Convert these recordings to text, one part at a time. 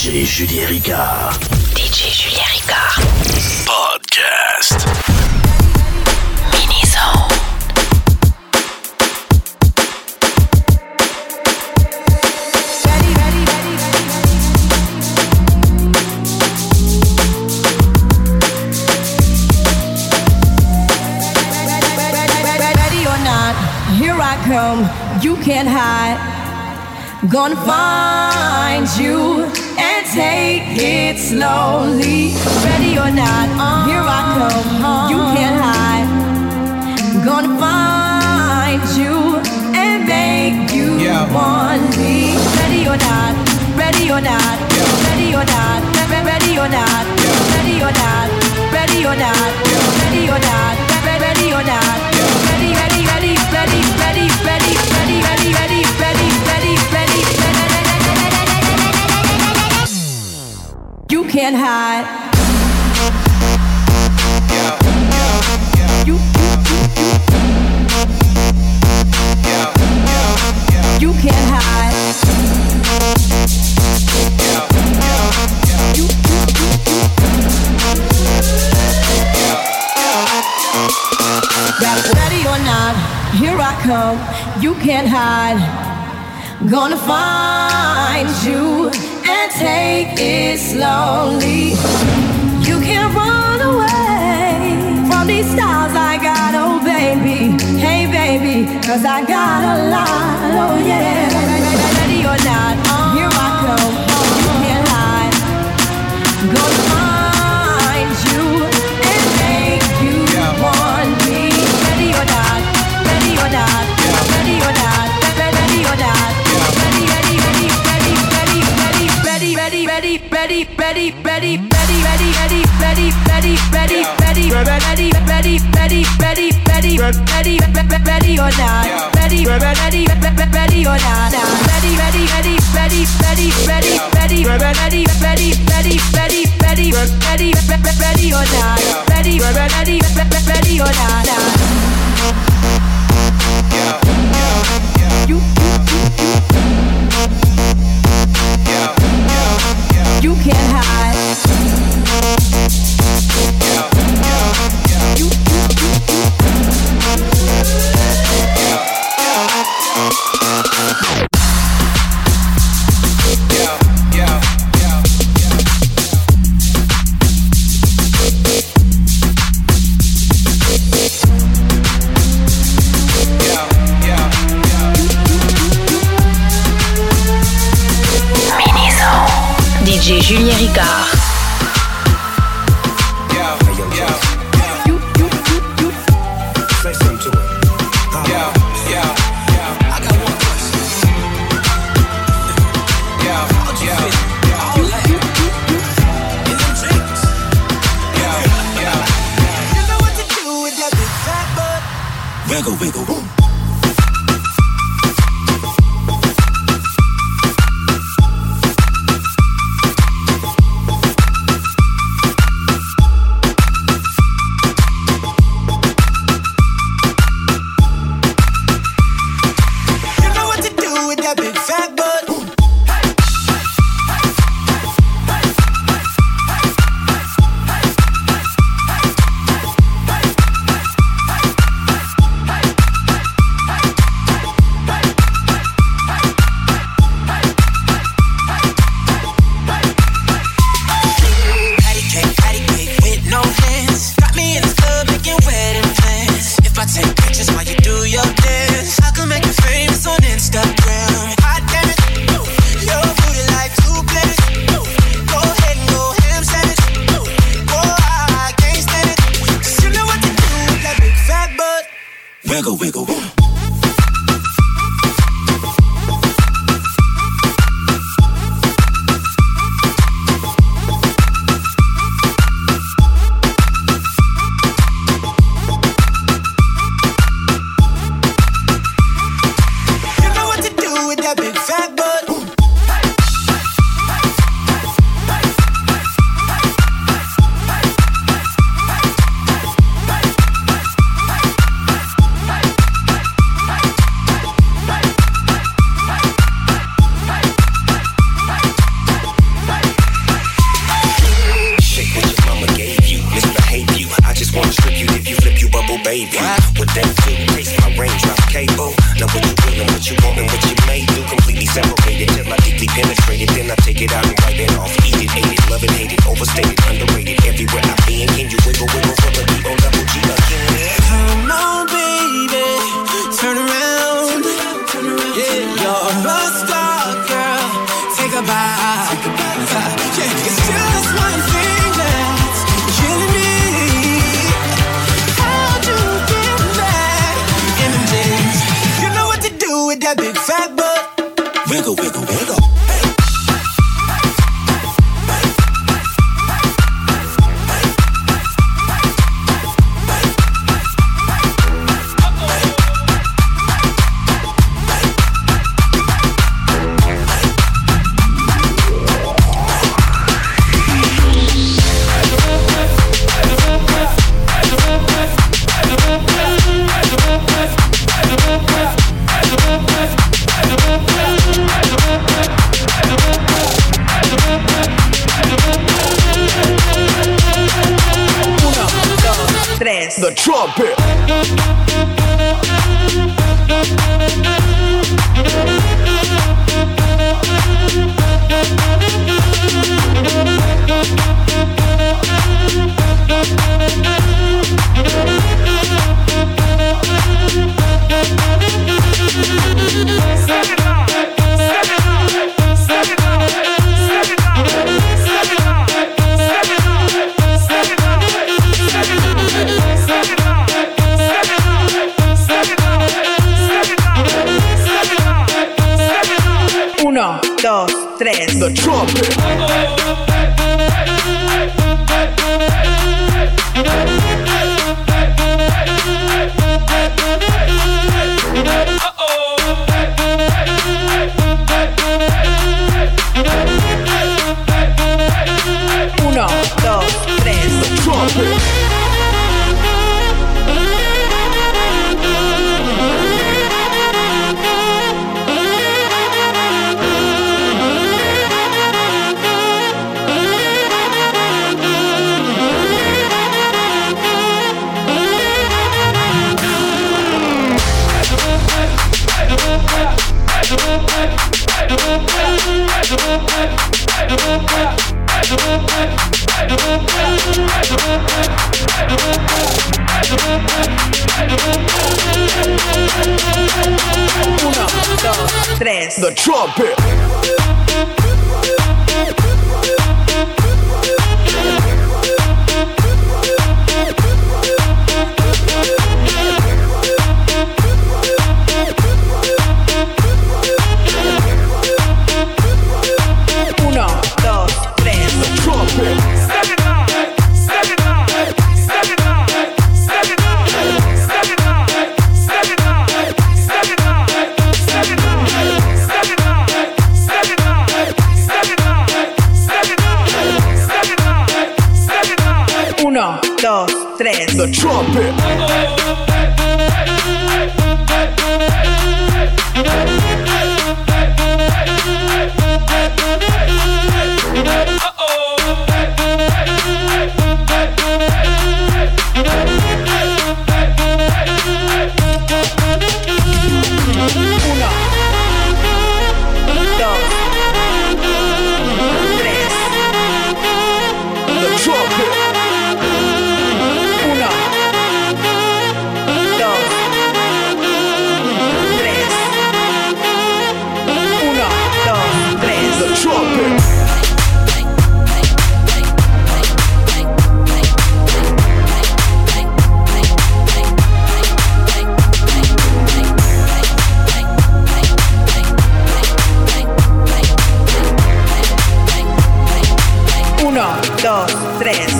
DJ Julien Ricard. DJ Julien Ricard. Podcast. Mini Zone. Ready or not, here I come. You can't hide. Gonna find you and take it slowly. Ready or not, here I come. You can't hide. Gonna find you and make you Yeah. want me. Ready or not, ready or not, ready or not, ready or not, ready or not, ready or not, ready or not, ready or not, ready, ready, ready, ready, ready, ready, ready, ready, ready, ready, You can't hide. You, can't hide. Ready or not, here I come. You can't hide. Gonna find you and take it slowly. You can't run away from these stars I got, oh baby. Hey baby, cause I got a lot, oh yeah. Ready or not, here I come. Oh, you can't hide. Gonna find ready, ready, ready, ready, or not, ready, ready, ready ready or not, ready, ready, ready, ready, ready, ready, ready, ready, ready, ready, ready, ready, ready, ready or not, ready, ready, ready ready or not. You, you, you, you can't hide. mágica. that big fat butt. Wiggle, wiggle, wiggle. the trumpet.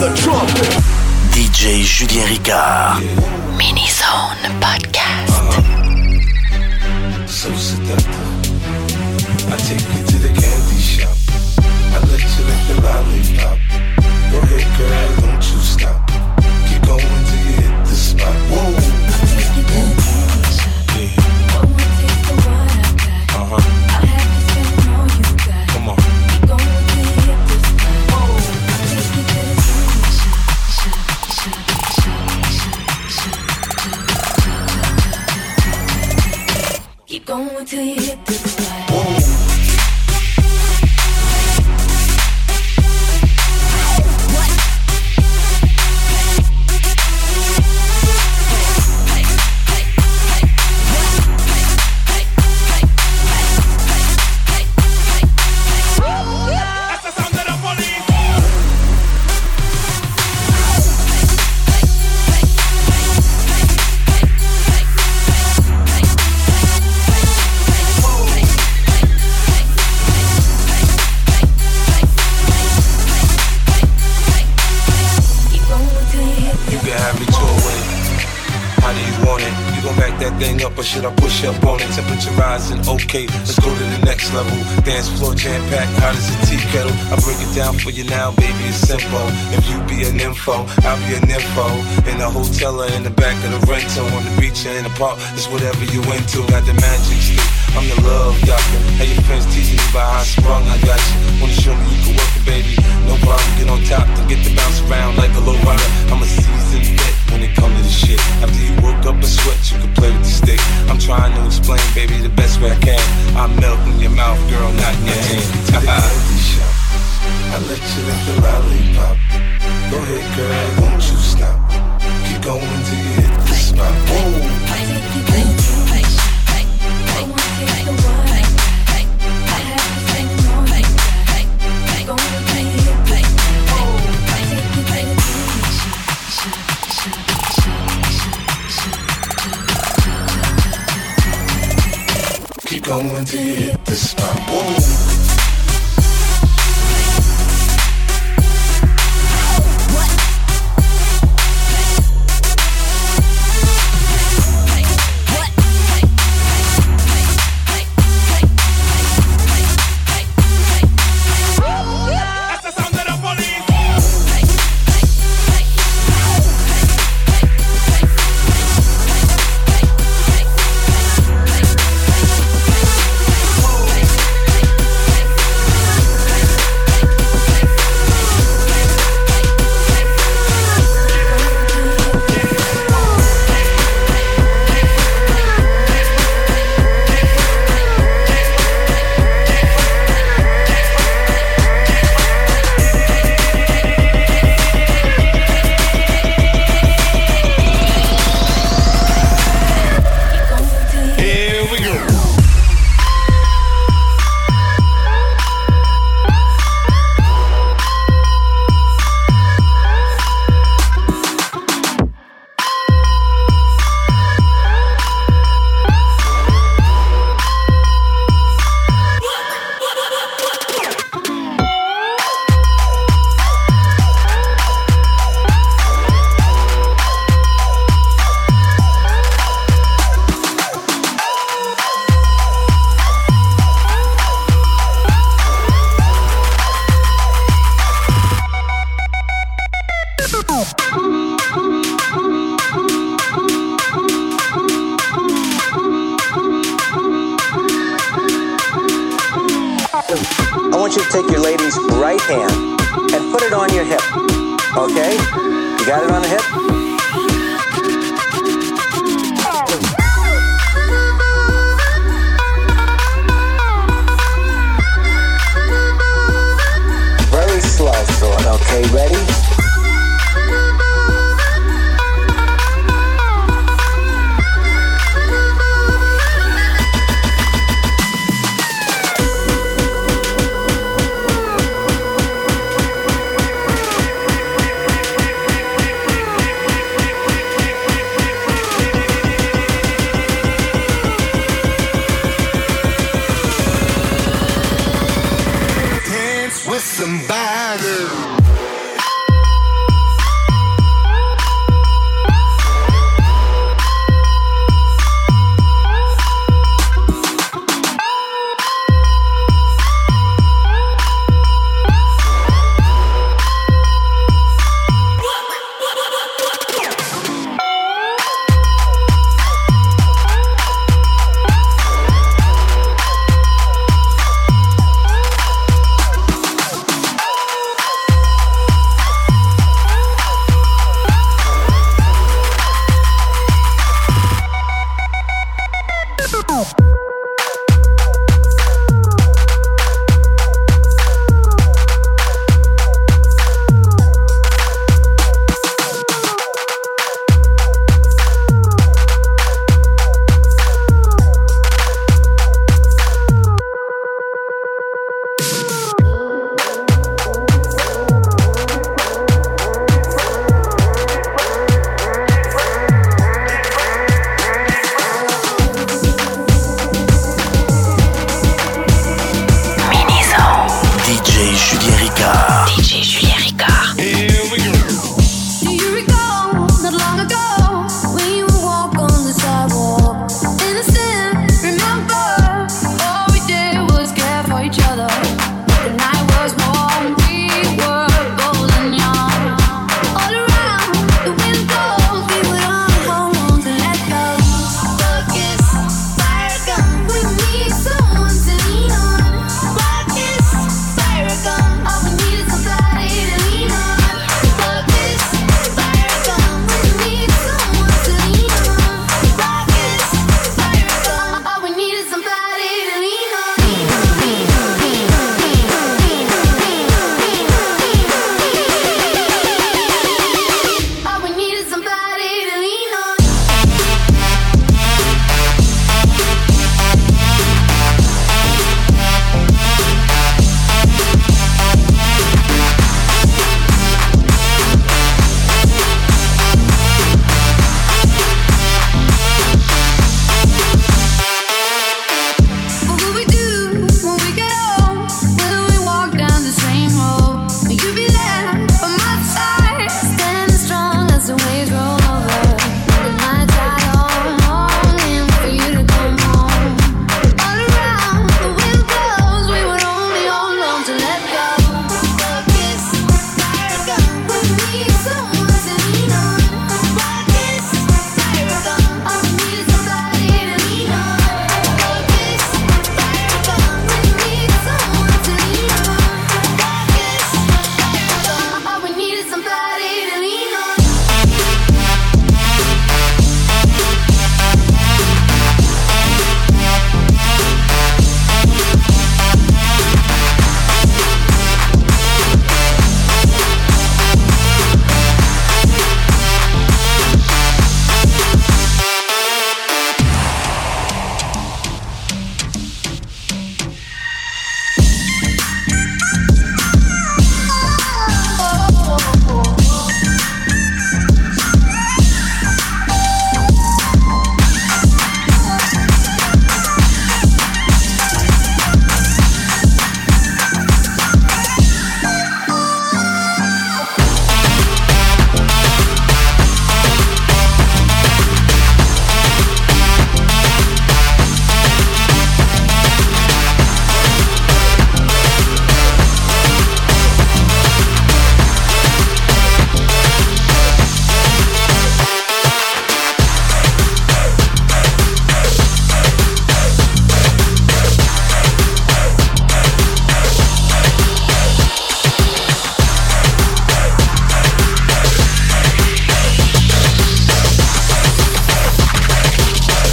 the trumpet. DJ Julien Ricard. Mini Zone Podcast. Uh-huh. So seductive. I take you to the candy shop. I let you lick the lollipop. Go ahead, girl. For you now, baby. It's simple. If you be an info, I'll be an info. In the hotel or in the back of the rental, on the beach or in the park, it's whatever you into. Got the magic stick. I'm the love doctor. Hey, your friends teasing me about how sprung. I got you. Wanna show me you can work it, baby? No problem. Get on top, then get to bounce around like a low rider.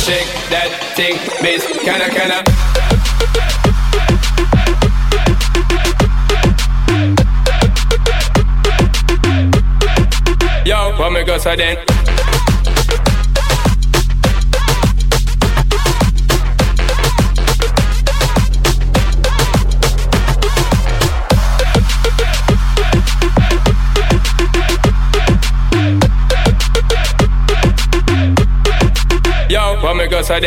Thing, miss, kinda, kinda. Yo, what me go so then? Get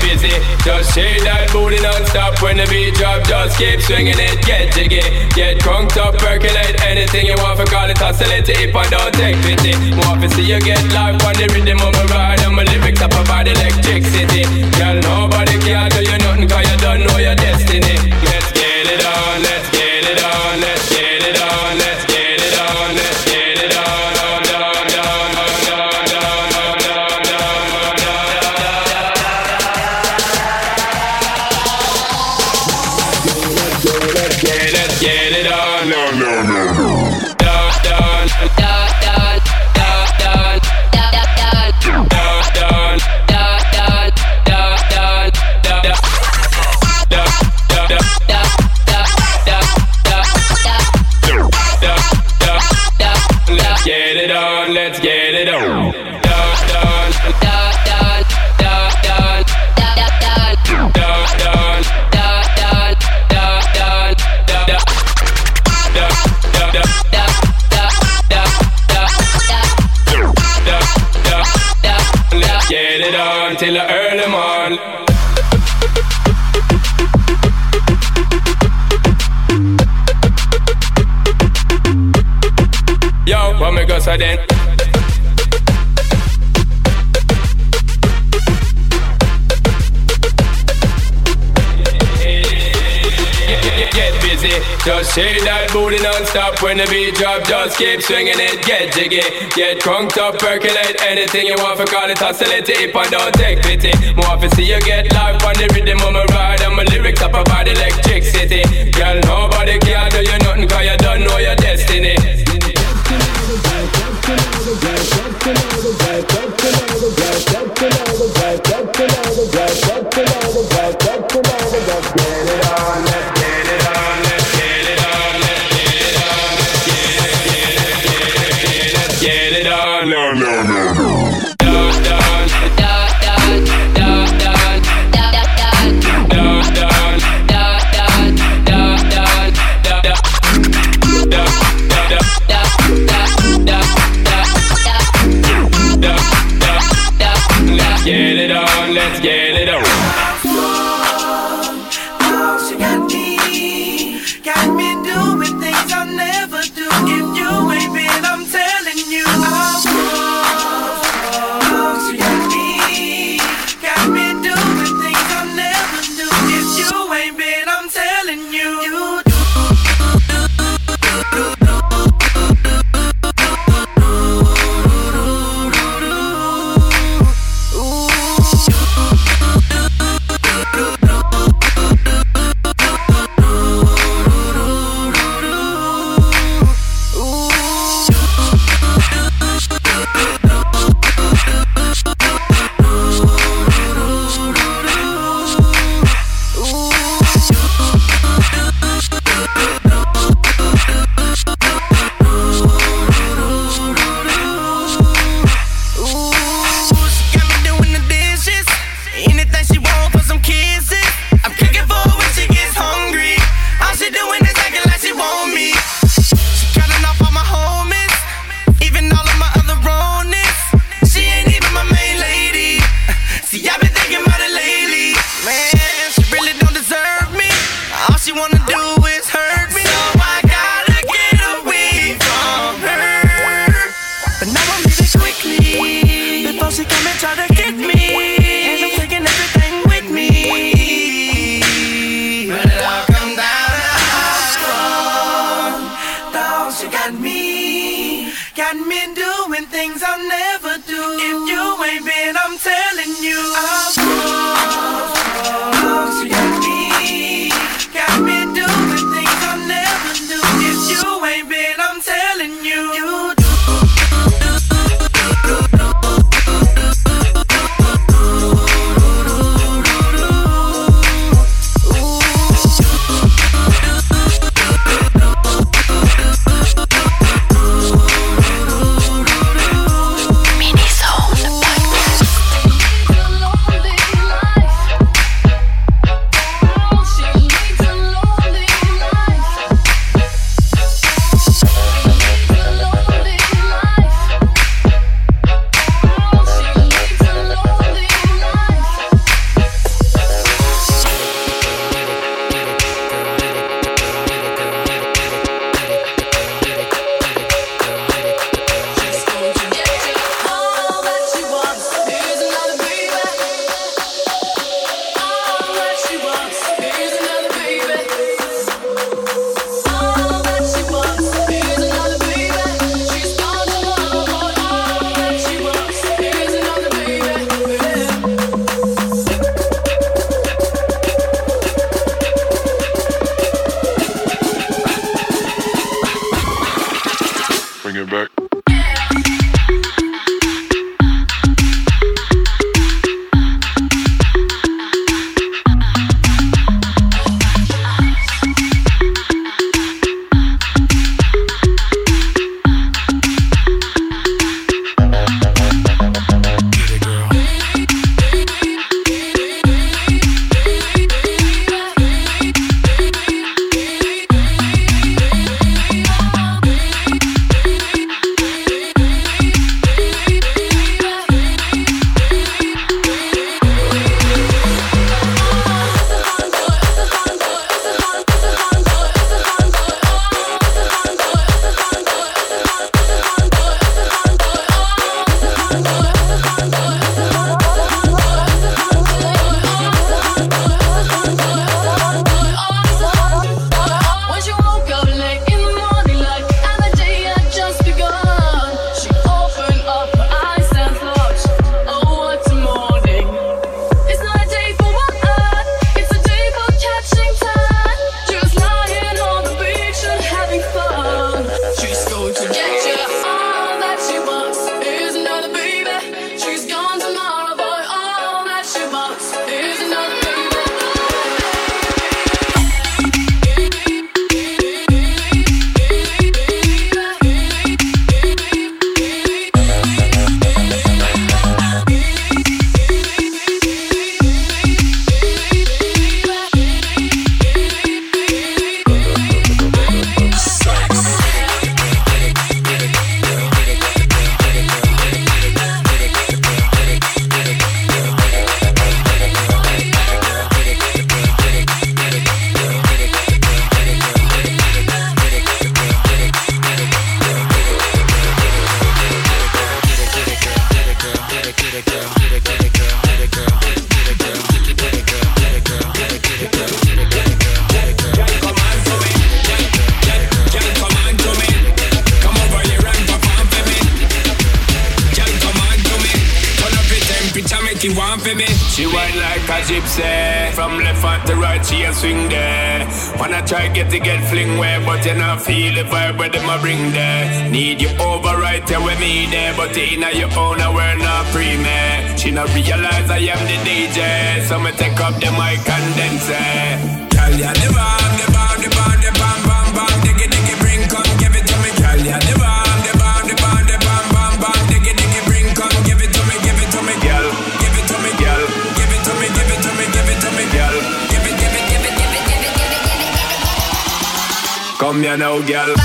busy, just shake that booty non-stop when the beat drop. Just keep swinging it, get jiggy, get crunked up, percolate anything you want for call it oscillate if I don't take pity. Want to see you get live on the rhythm of my ride and my lyrics up about electricity. Girl, nobody can do you nothing 'cause you don't know your destiny. It on till the early morning. Yo, what me go so then? Just shake that booty non-stop when the beat drop. Just keep swinging it, get jiggy, get crunked up, percolate anything you want for call it oscillate if I don't take pity. More to see you get live on the rhythm of my ride and my lyrics up about electricity. Girl, nobody can do you nothing 'cause you don't know your destiny. Girl.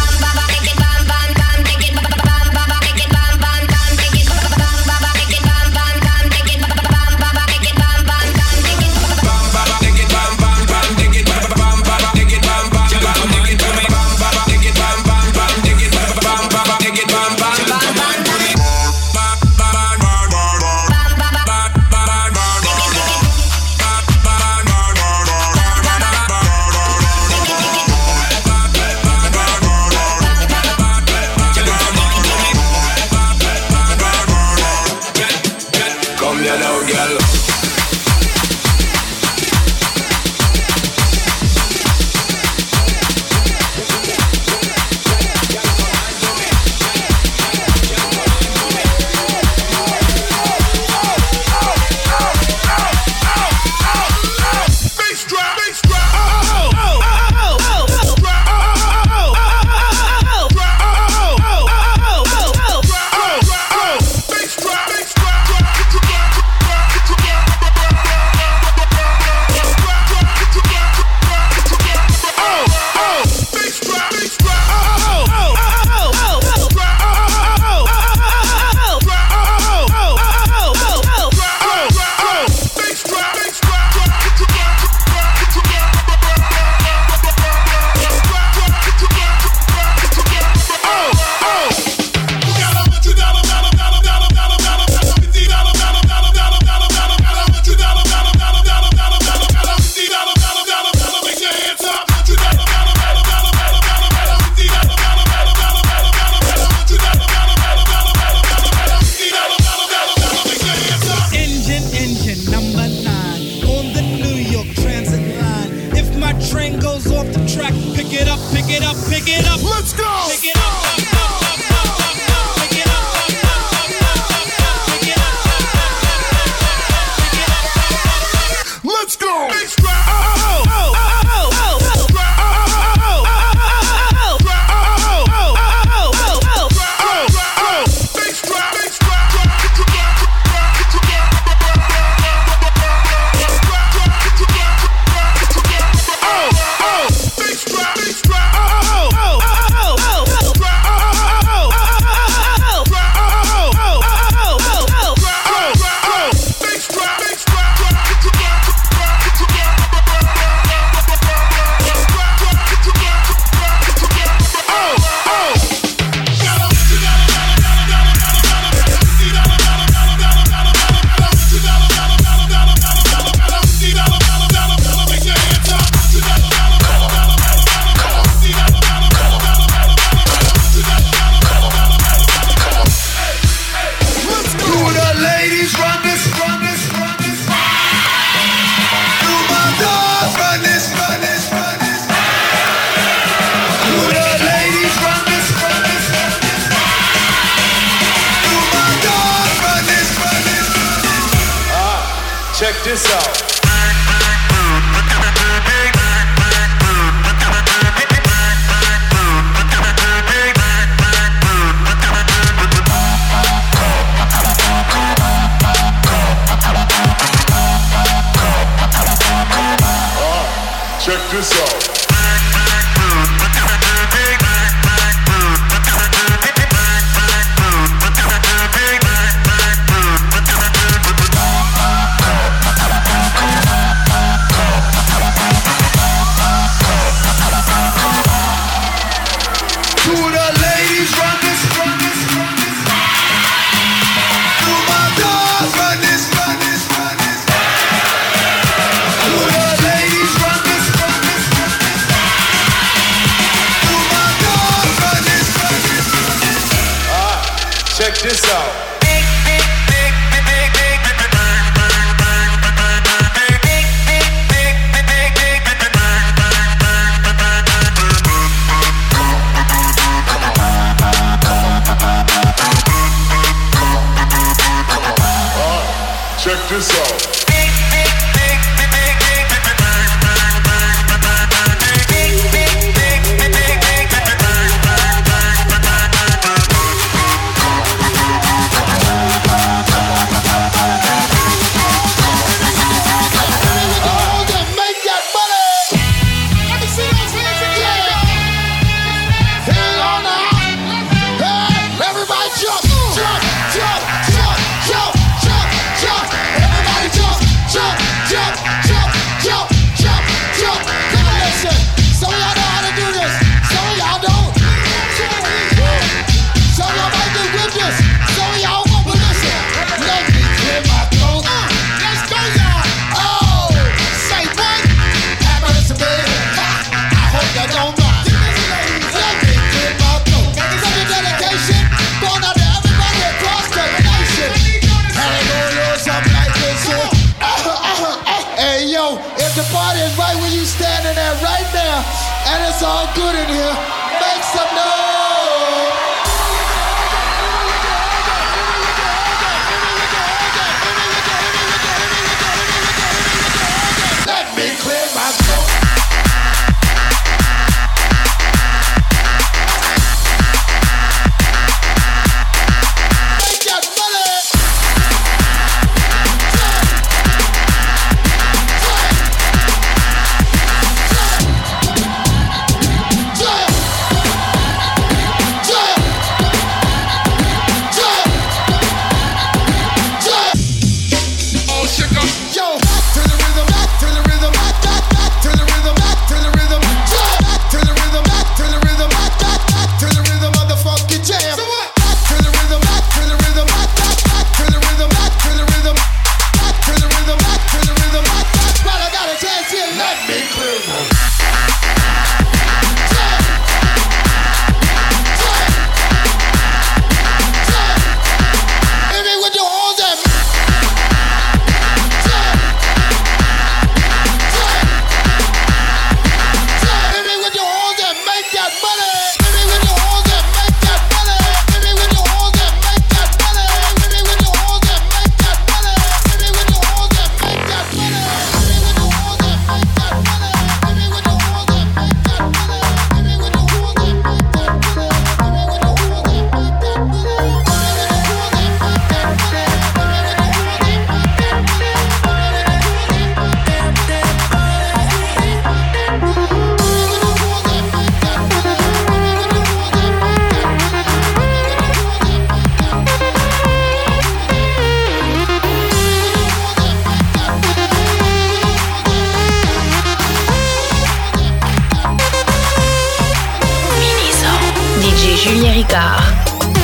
DJ Julien Ricard.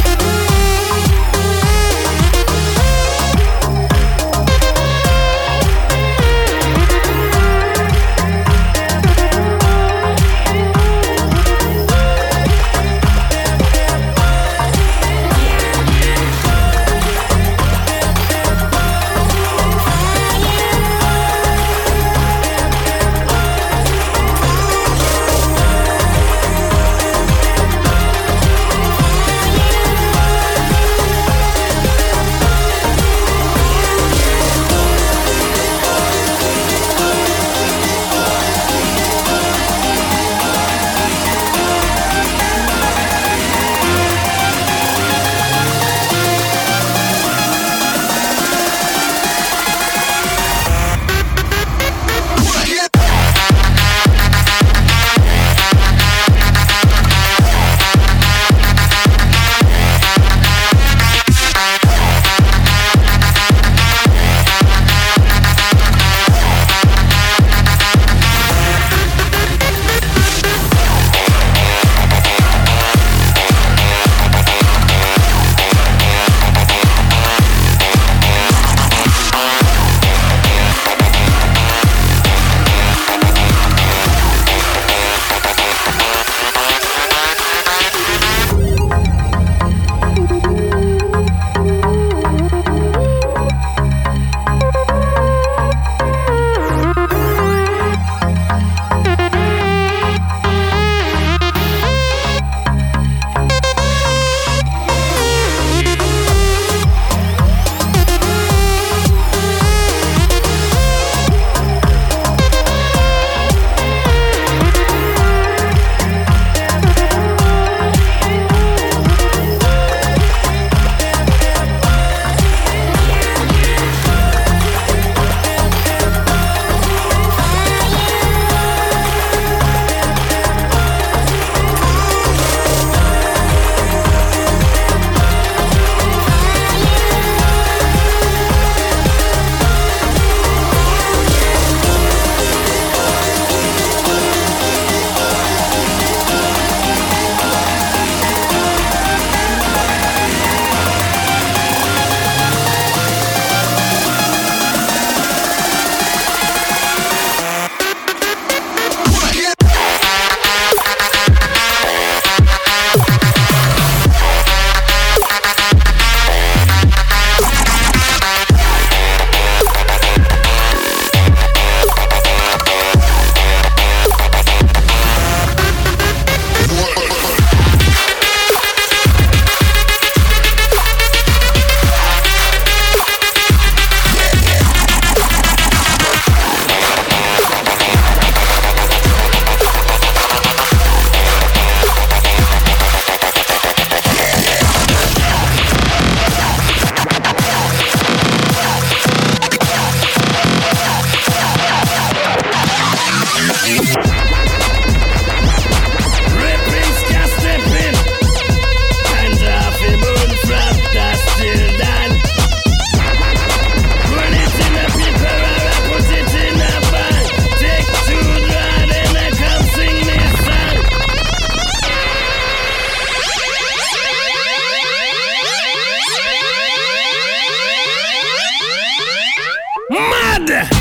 Yeah.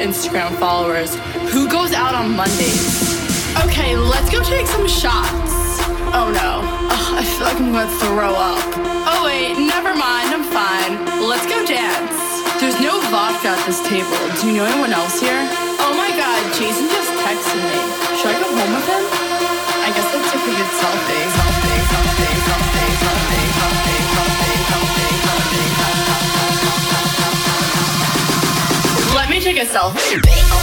Instagram followers who goes out on Mondays. Okay, let's go take some shots. yourself.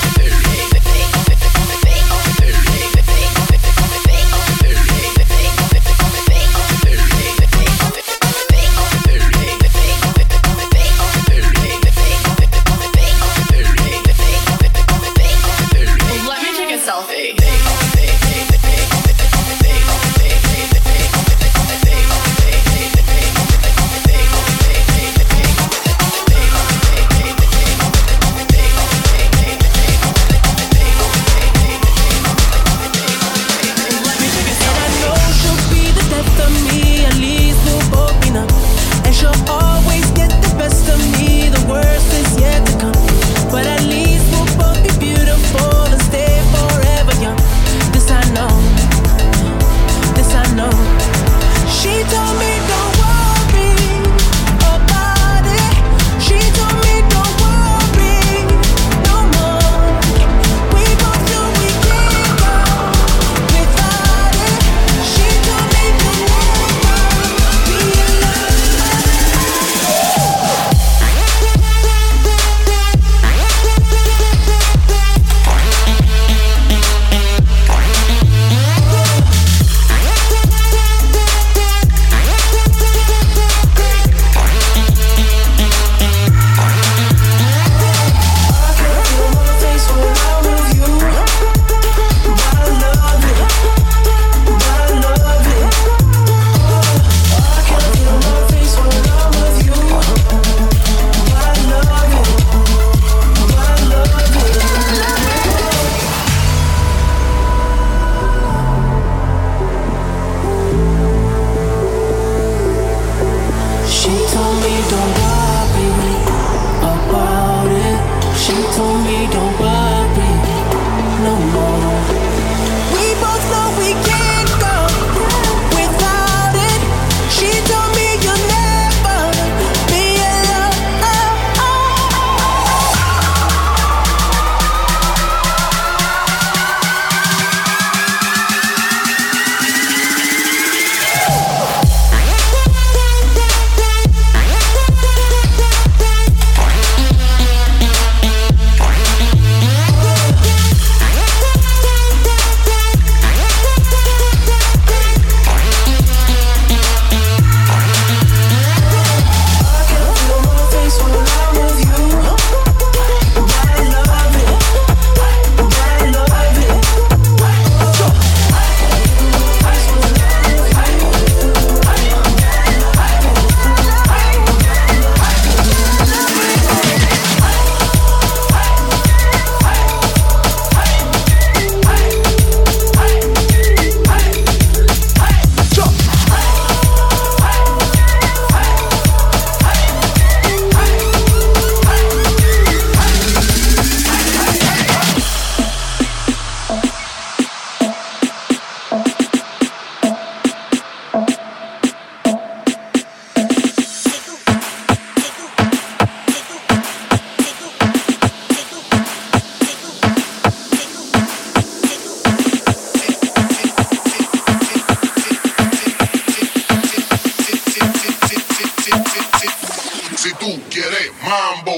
Mambo.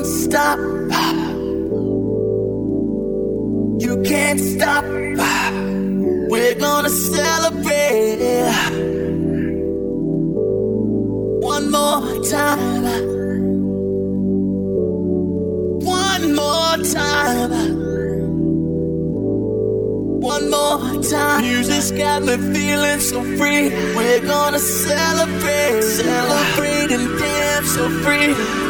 We don't stop. You can't stop. We're gonna celebrate one more time. One more time. One more time. Music's got me feeling so free. We're gonna celebrate, celebrate and dance so free.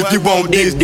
if you want this.